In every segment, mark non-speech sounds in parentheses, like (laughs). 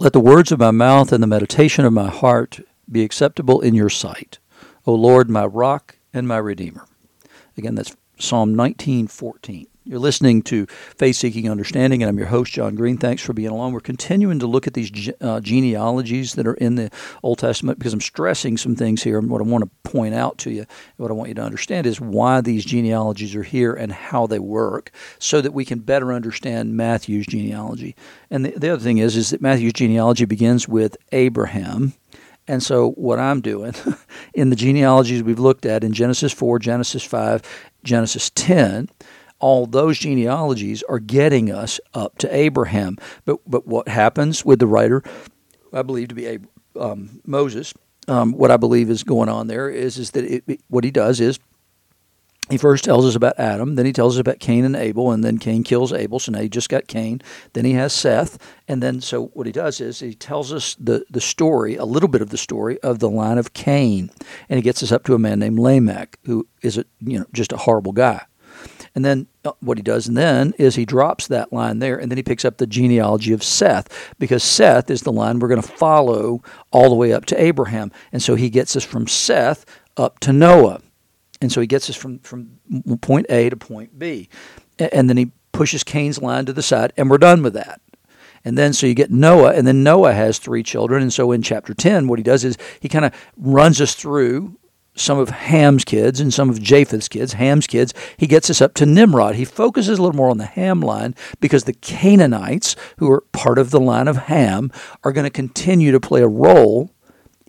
Let the words of my mouth and the meditation of my heart be acceptable in your sight, O Lord, my rock and my redeemer. Again, that's Psalm 19:14. You're listening to Faith Seeking Understanding, and I'm your host, John Green. Thanks for being along. We're continuing to look at these uh, genealogies that are in the Old Testament because I'm stressing some things here. And what I want to point out to you, what I want you to understand is why these genealogies are here and how they work so that we can better understand Matthew's genealogy. And the, the other thing is, is that Matthew's genealogy begins with Abraham. And so, what I'm doing (laughs) in the genealogies we've looked at in Genesis 4, Genesis 5, Genesis 10, all those genealogies are getting us up to Abraham. But but what happens with the writer, I believe to be um, Moses, um, what I believe is going on there is is that it, it, what he does is he first tells us about Adam, then he tells us about Cain and Abel, and then Cain kills Abel. So now he just got Cain. Then he has Seth, and then so what he does is he tells us the the story, a little bit of the story of the line of Cain, and he gets us up to a man named Lamech, who is a you know just a horrible guy. And then uh, what he does and then is he drops that line there and then he picks up the genealogy of Seth because Seth is the line we're going to follow all the way up to Abraham. And so he gets us from Seth up to Noah. And so he gets us from, from point A to point B. And then he pushes Cain's line to the side and we're done with that. And then so you get Noah, and then Noah has three children. And so in chapter 10, what he does is he kind of runs us through some of Ham's kids and some of Japheth's kids, Ham's kids, he gets us up to Nimrod. He focuses a little more on the Ham line because the Canaanites, who are part of the line of Ham, are going to continue to play a role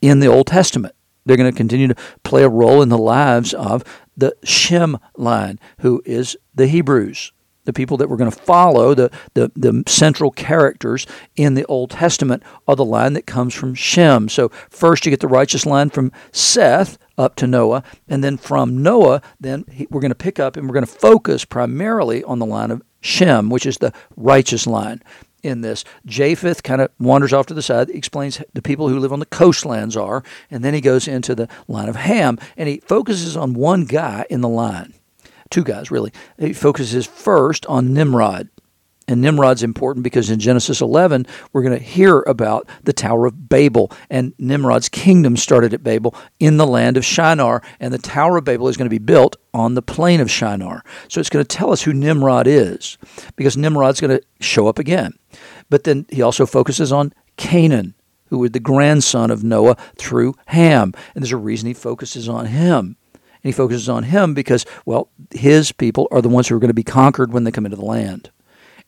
in the Old Testament. They're going to continue to play a role in the lives of the Shem line, who is the Hebrews the people that we're going to follow, the, the, the central characters in the Old Testament, are the line that comes from Shem. So first you get the righteous line from Seth up to Noah, and then from Noah, then we're going to pick up and we're going to focus primarily on the line of Shem, which is the righteous line in this. Japheth kind of wanders off to the side, explains the people who live on the coastlands are, and then he goes into the line of Ham, and he focuses on one guy in the line two guys really. He focuses first on Nimrod. And Nimrod's important because in Genesis 11, we're going to hear about the Tower of Babel. And Nimrod's kingdom started at Babel in the land of Shinar. And the Tower of Babel is going to be built on the plain of Shinar. So it's going to tell us who Nimrod is because Nimrod's going to show up again. But then he also focuses on Canaan, who was the grandson of Noah through Ham. And there's a reason he focuses on him and he focuses on him because, well, his people are the ones who are going to be conquered when they come into the land.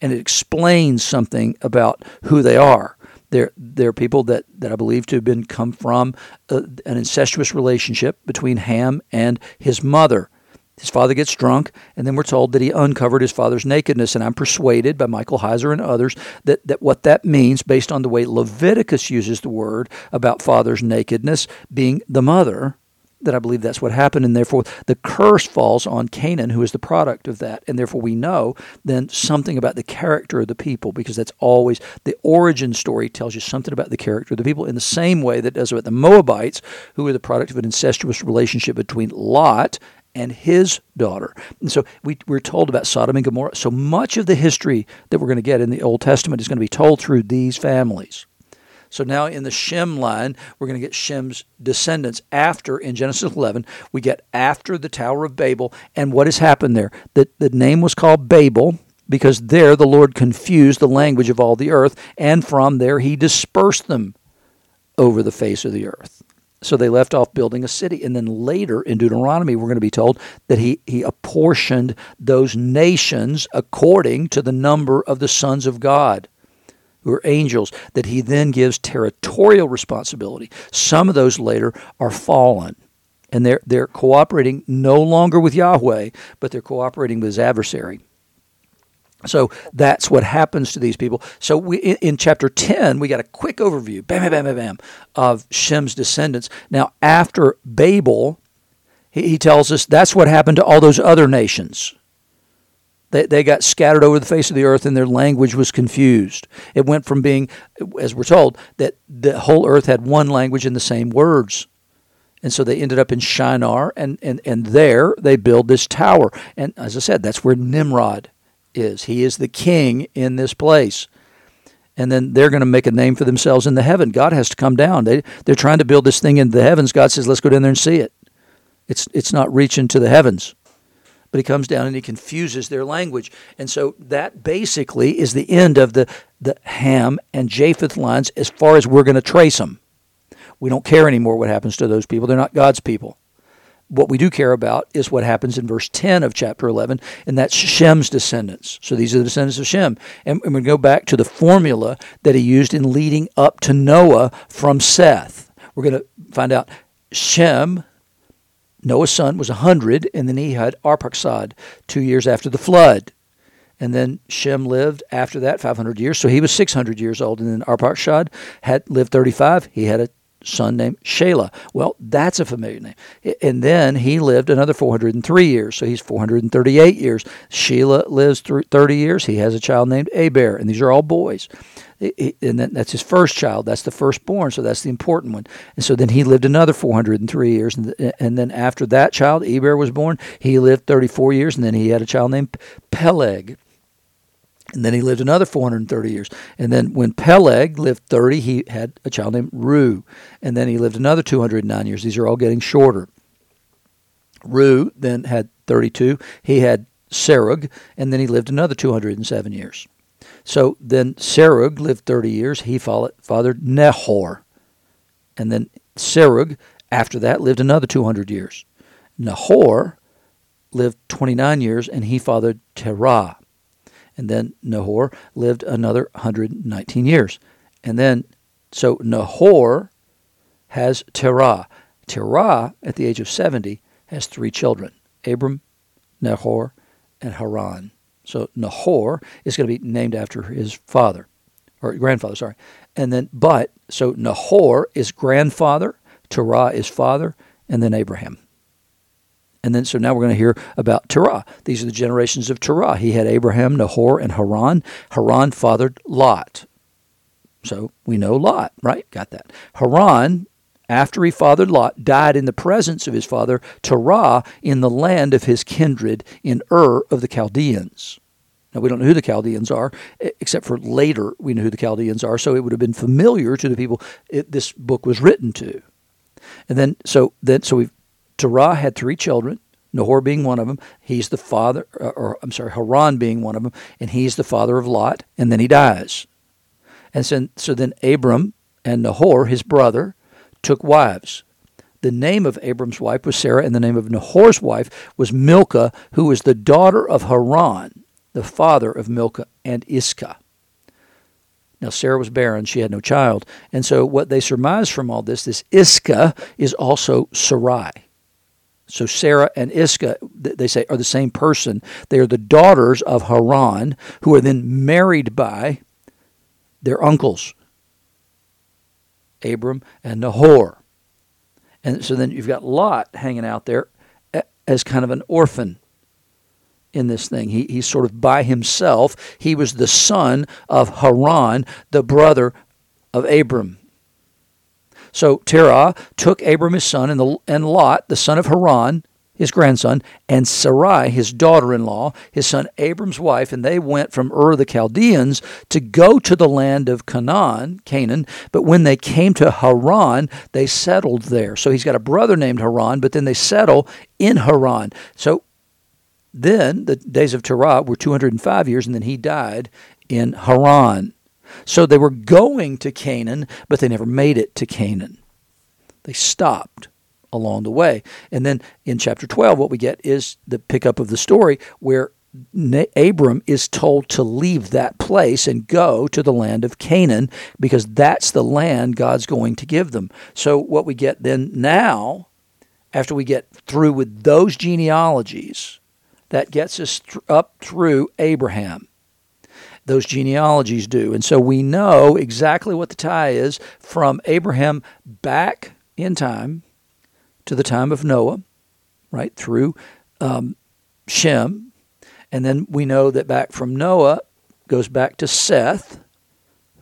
And it explains something about who they are. They're, they're people that, that I believe to have been come from a, an incestuous relationship between Ham and his mother. His father gets drunk, and then we're told that he uncovered his father's nakedness. And I'm persuaded by Michael Heiser and others that, that what that means, based on the way Leviticus uses the word about father's nakedness being the mother, that I believe that's what happened, and therefore the curse falls on Canaan, who is the product of that, and therefore we know then something about the character of the people, because that's always the origin story tells you something about the character of the people in the same way that does about the Moabites, who are the product of an incestuous relationship between Lot and his daughter. And so we, we're told about Sodom and Gomorrah. So much of the history that we're going to get in the Old Testament is going to be told through these families. So now in the Shem line, we're going to get Shem's descendants after, in Genesis 11, we get after the Tower of Babel. And what has happened there? The, the name was called Babel because there the Lord confused the language of all the earth, and from there he dispersed them over the face of the earth. So they left off building a city. And then later in Deuteronomy, we're going to be told that he, he apportioned those nations according to the number of the sons of God who are angels, that he then gives territorial responsibility. Some of those later are fallen. And they're, they're cooperating no longer with Yahweh, but they're cooperating with his adversary. So that's what happens to these people. So we, in, chapter 10, we got a quick overview, bam, bam, bam, bam, bam, of Shem's descendants. Now, after Babel, he, he tells us that's what happened to all those other nations. They, they got scattered over the face of the earth and their language was confused. It went from being, as we're told, that the whole earth had one language and the same words. And so they ended up in Shinar, and, and, and there they build this tower. And as I said, that's where Nimrod is. He is the king in this place. and then they're going to make a name for themselves in the heaven. God has to come down. They they're trying to build this thing in the heavens. God says, "Let's go down there and see it." It's it's not reaching to the heavens. But he comes down and he confuses their language. And so that basically is the end of the, the Ham and Japheth lines as far as we're going to trace them. We don't care anymore what happens to those people. They're not God's people what we do care about is what happens in verse 10 of chapter 11, and that's Shem's descendants. So these are the descendants of Shem. And, and we go back to the formula that he used in leading up to Noah from Seth. We're going to find out Shem, Noah's son, was 100, and then he had Arphaxad two years after the flood. And then Shem lived after that 500 years, so he was 600 years old. And then Arphaxad had lived 35. He had a son named Shelah. Well, that's a familiar name. And then he lived another 403 years, so he's 438 years. Shelah lives 30 years. He has a child named Aber, and these are all boys. And that's his first child. That's the firstborn, so that's the important one. And so then he lived another 403 years. And then after that child, Eber was born, he lived 34 years, and then he had a child named Peleg. And then he lived another 430 years. And then when Peleg lived 30, he had a child named Reu. And then he lived another 209 years. These are all getting shorter. Reu then had 32. He had Serug, and then he lived another 207 years. So then Serug lived 30 years. He fathered Nahor. And then Serug, after that, lived another 200 years. Nahor lived 29 years, and he fathered Terah. And then Nahor lived another 119 years. And then, so Nahor has Terah. Terah, at the age of 70, has three children Abram, Nahor, and Haran. So Nahor is going to be named after his father, or grandfather, sorry. And then, but, so Nahor is grandfather, Terah is father, and then Abraham. And then, so now we're going to hear about Terah. These are the generations of Terah. He had Abraham, Nahor, and Haran. Haran fathered Lot. So we know Lot, right? Got that. Haran, after he fathered Lot, died in the presence of his father Terah in the land of his kindred in Ur of the Chaldeans. Now, we don't know who the Chaldeans are, except for later we know who the Chaldeans are, so it would have been familiar to the people it, this book was written to. And then, so then, so we've Terah had three children, Nahor being one of them. He's the father, uh, or I'm sorry, Haran being one of them, and he's the father of Lot, and then he dies. And so, so then Abram and Nahor, his brother, took wives. The name of Abram's wife was Sarah, and the name of Nahor's wife was Milcah, who was the daughter of Haran, the father of Milcah and Iscah. Now, Sarah was barren, she had no child. And so, what they surmise from all this, this Iscah is also Sarai. So Sarah and Iscah, they say, are the same person. They are the daughters of Haran, who are then married by their uncles, Abram and Nahor. And so then you've got Lot hanging out there as kind of an orphan in this thing. He, he's sort of by himself. He was the son of Haran, the brother of Abram. So Terah took Abram his son and, the, and Lot, the son of Haran, his grandson, and Sarai, his daughter in law, his son Abram's wife, and they went from Ur the Chaldeans to go to the land of Canaan, Canaan. But when they came to Haran, they settled there. So he's got a brother named Haran, but then they settle in Haran. So then the days of Terah were 205 years, and then he died in Haran. So they were going to Canaan, but they never made it to Canaan. They stopped along the way. And then in chapter 12, what we get is the pickup of the story where Abram is told to leave that place and go to the land of Canaan because that's the land God's going to give them. So, what we get then now, after we get through with those genealogies, that gets us th- up through Abraham those genealogies do. And so we know exactly what the tie is from Abraham back in time to the time of Noah, right, through um, Shem. And then we know that back from Noah goes back to Seth,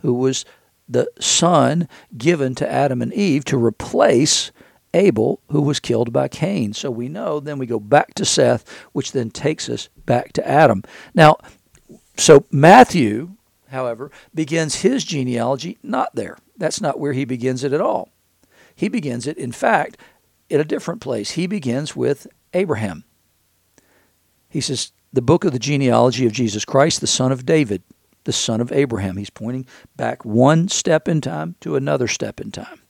who was the son given to Adam and Eve to replace Abel, who was killed by Cain. So we know then we go back to Seth, which then takes us back to Adam. Now, so Matthew however, begins his genealogy not there. That's not where he begins it at all. He begins it, in fact, in a different place. He begins with Abraham. He says, the book of the genealogy of Jesus Christ, the son of David, the son of Abraham. He's pointing back one step in time to another step in time.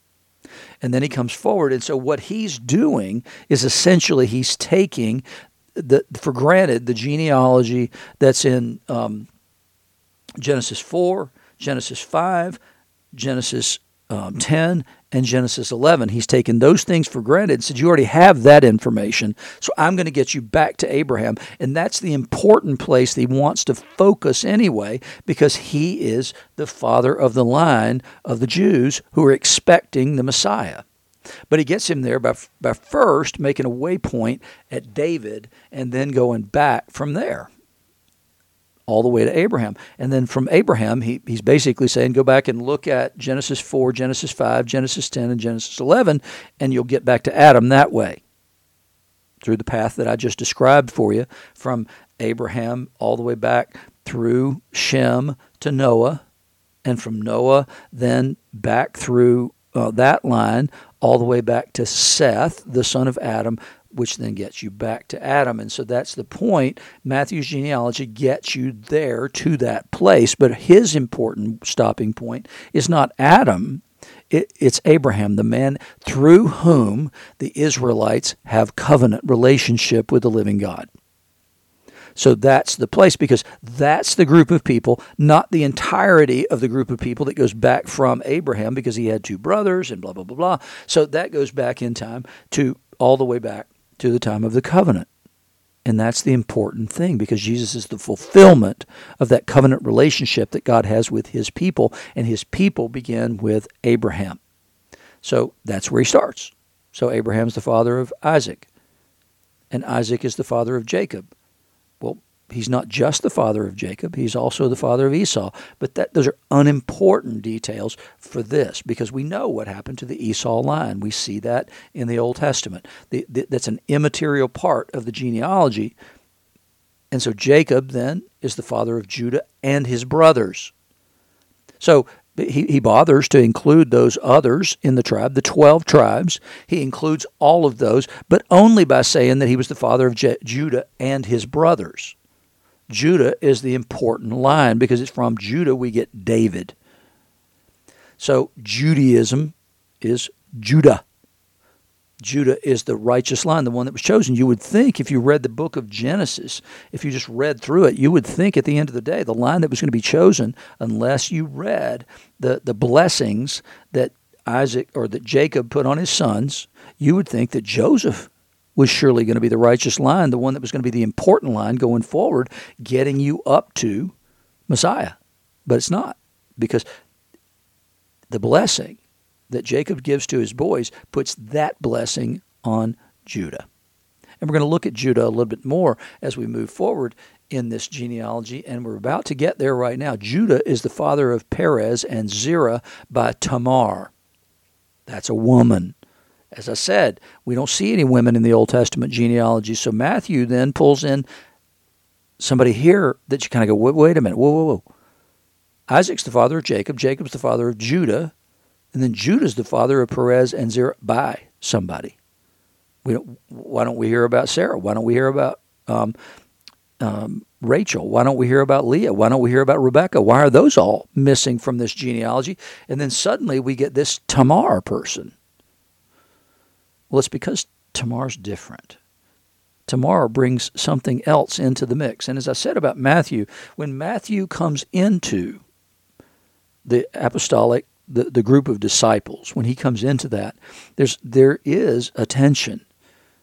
And then he comes forward. And so what he's doing is essentially he's taking the, for granted the genealogy that's in um, Genesis 4, Genesis 5, Genesis um, 10, and Genesis 11. He's taken those things for granted and said, You already have that information, so I'm going to get you back to Abraham. And that's the important place that he wants to focus anyway, because he is the father of the line of the Jews who are expecting the Messiah. But he gets him there by, by first making a waypoint at David and then going back from there all the way to Abraham. And then from Abraham, he, he's basically saying go back and look at Genesis 4, Genesis 5, Genesis 10, and Genesis 11, and you'll get back to Adam that way through the path that I just described for you from Abraham all the way back through Shem to Noah, and from Noah then back through uh, that line all the way back to Seth, the son of Adam, which then gets you back to Adam. And so that's the point. Matthew's genealogy gets you there to that place. But his important stopping point is not Adam, it, it's Abraham, the man through whom the Israelites have covenant relationship with the living God. So that's the place because that's the group of people, not the entirety of the group of people that goes back from Abraham because he had two brothers and blah, blah, blah, blah. So that goes back in time to all the way back to the time of the covenant. And that's the important thing because Jesus is the fulfillment of that covenant relationship that God has with his people, and his people begin with Abraham. So that's where he starts. So Abraham's the father of Isaac, and Isaac is the father of Jacob he's not just the father of Jacob, he's also the father of Esau. But that those are unimportant details for this because we know what happened to the Esau line. We see that in the Old Testament. The, the, that's an immaterial part of the genealogy. And so Jacob then is the father of Judah and his brothers. So he, he bothers to include those others in the tribe, the 12 tribes. He includes all of those, but only by saying that he was the father of Je- Judah and his brothers. Judah is the important line because it's from Judah we get David. So Judaism is Judah. Judah is the righteous line, the one that was chosen. You would think if you read the book of Genesis, if you just read through it, you would think at the end of the day, the line that was going to be chosen, unless you read the, the blessings that Isaac or that Jacob put on his sons, you would think that Joseph was surely going to be the righteous line, the one that was going to be the important line going forward, getting you up to Messiah. But it's not, because the blessing that Jacob gives to his boys puts that blessing on Judah. And we're going to look at Judah a little bit more as we move forward in this genealogy, and we're about to get there right now. Judah is the father of Perez and Zerah by Tamar. That's a woman. As I said, we don't see any women in the Old Testament genealogy. So Matthew then pulls in somebody here that you kind of go, wait, wait a minute, whoa, whoa, whoa. Isaac's the father of Jacob, Jacob's the father of Judah, and then Judah's the father of Perez and Zerah by somebody. We don't, why don't we hear about Sarah? Why don't we hear about um, um, Rachel? Why don't we hear about Leah? Why don't we hear about Rebecca? Why are those all missing from this genealogy? And then suddenly we get this Tamar person. Well, it's because Tamar's different. Tamar brings something else into the mix. And as I said about Matthew, when Matthew comes into the apostolic, the, the group of disciples, when he comes into that, there's there is a tension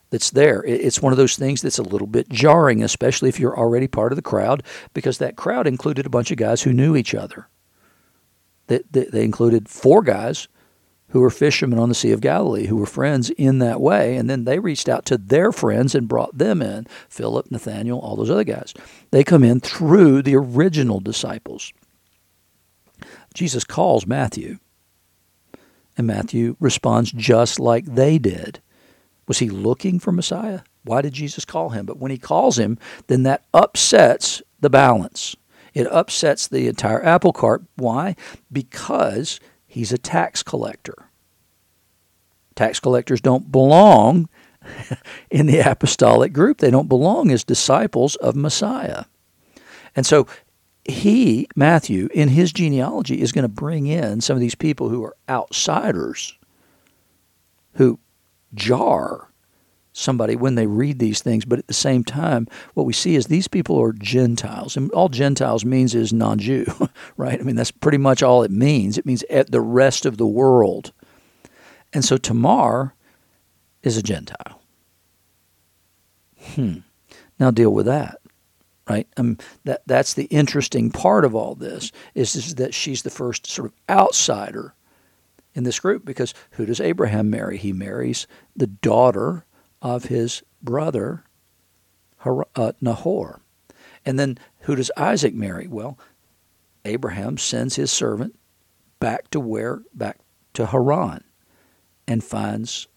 that's there. It's one of those things that's a little bit jarring, especially if you're already part of the crowd, because that crowd included a bunch of guys who knew each other. They, they, they included four guys who were fishermen on the Sea of Galilee, who were friends in that way. And then they reached out to their friends and brought them in Philip, Nathaniel, all those other guys. They come in through the original disciples. Jesus calls Matthew, and Matthew responds just like they did. Was he looking for Messiah? Why did Jesus call him? But when he calls him, then that upsets the balance It upsets the entire apple cart. Why? Because he's a tax collector. Tax collectors don't belong (laughs) in the apostolic group, they don't belong as disciples of Messiah. And so he, Matthew, in his genealogy, is going to bring in some of these people who are outsiders who jar somebody when they read these things. But at the same time, what we see is these people are Gentiles. And all Gentiles means is non Jew, (laughs) right? I mean, that's pretty much all it means. It means at the rest of the world. And so Tamar is a Gentile. Hmm. Now deal with that right? Um, that that's the interesting part of all this is, is that she's the first sort of outsider in this group because who does Abraham marry? He marries the daughter of his brother uh, Nahor, and then who does Isaac marry? Well, Abraham sends his servant back to where back to Haran, and finds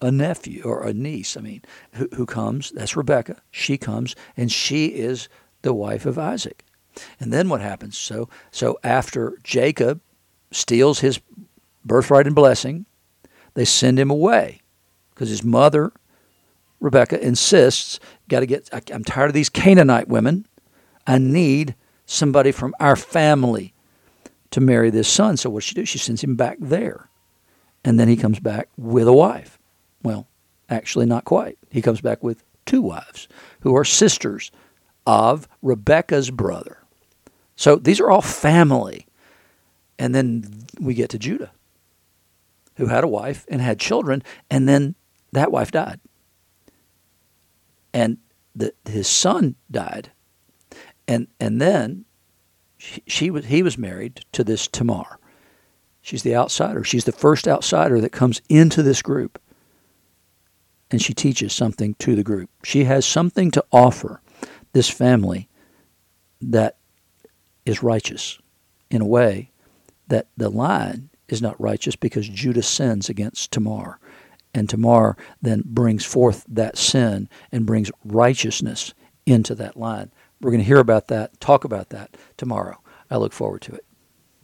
a nephew or a niece, I mean, who, who comes, that's Rebecca. She comes, and she is the wife of Isaac. And then what happens? So, so after Jacob steals his birthright and blessing, they send him away because his mother, Rebecca, insists, got to get, I'm tired of these Canaanite women. I need somebody from our family to marry this son. So what she do? She sends him back there. And then he comes back with a wife. Well, actually, not quite. He comes back with two wives who are sisters of Rebecca's brother. So these are all family. And then we get to Judah, who had a wife and had children, and then that wife died. And the, his son died. And, and then she, she was, he was married to this Tamar. She's the outsider. She's the first outsider that comes into this group and she teaches something to the group. She has something to offer this family that is righteous in a way that the line is not righteous because Judah sins against Tamar. And Tamar then brings forth that sin and brings righteousness into that line. We're going to hear about that, talk about that tomorrow. I look forward to it.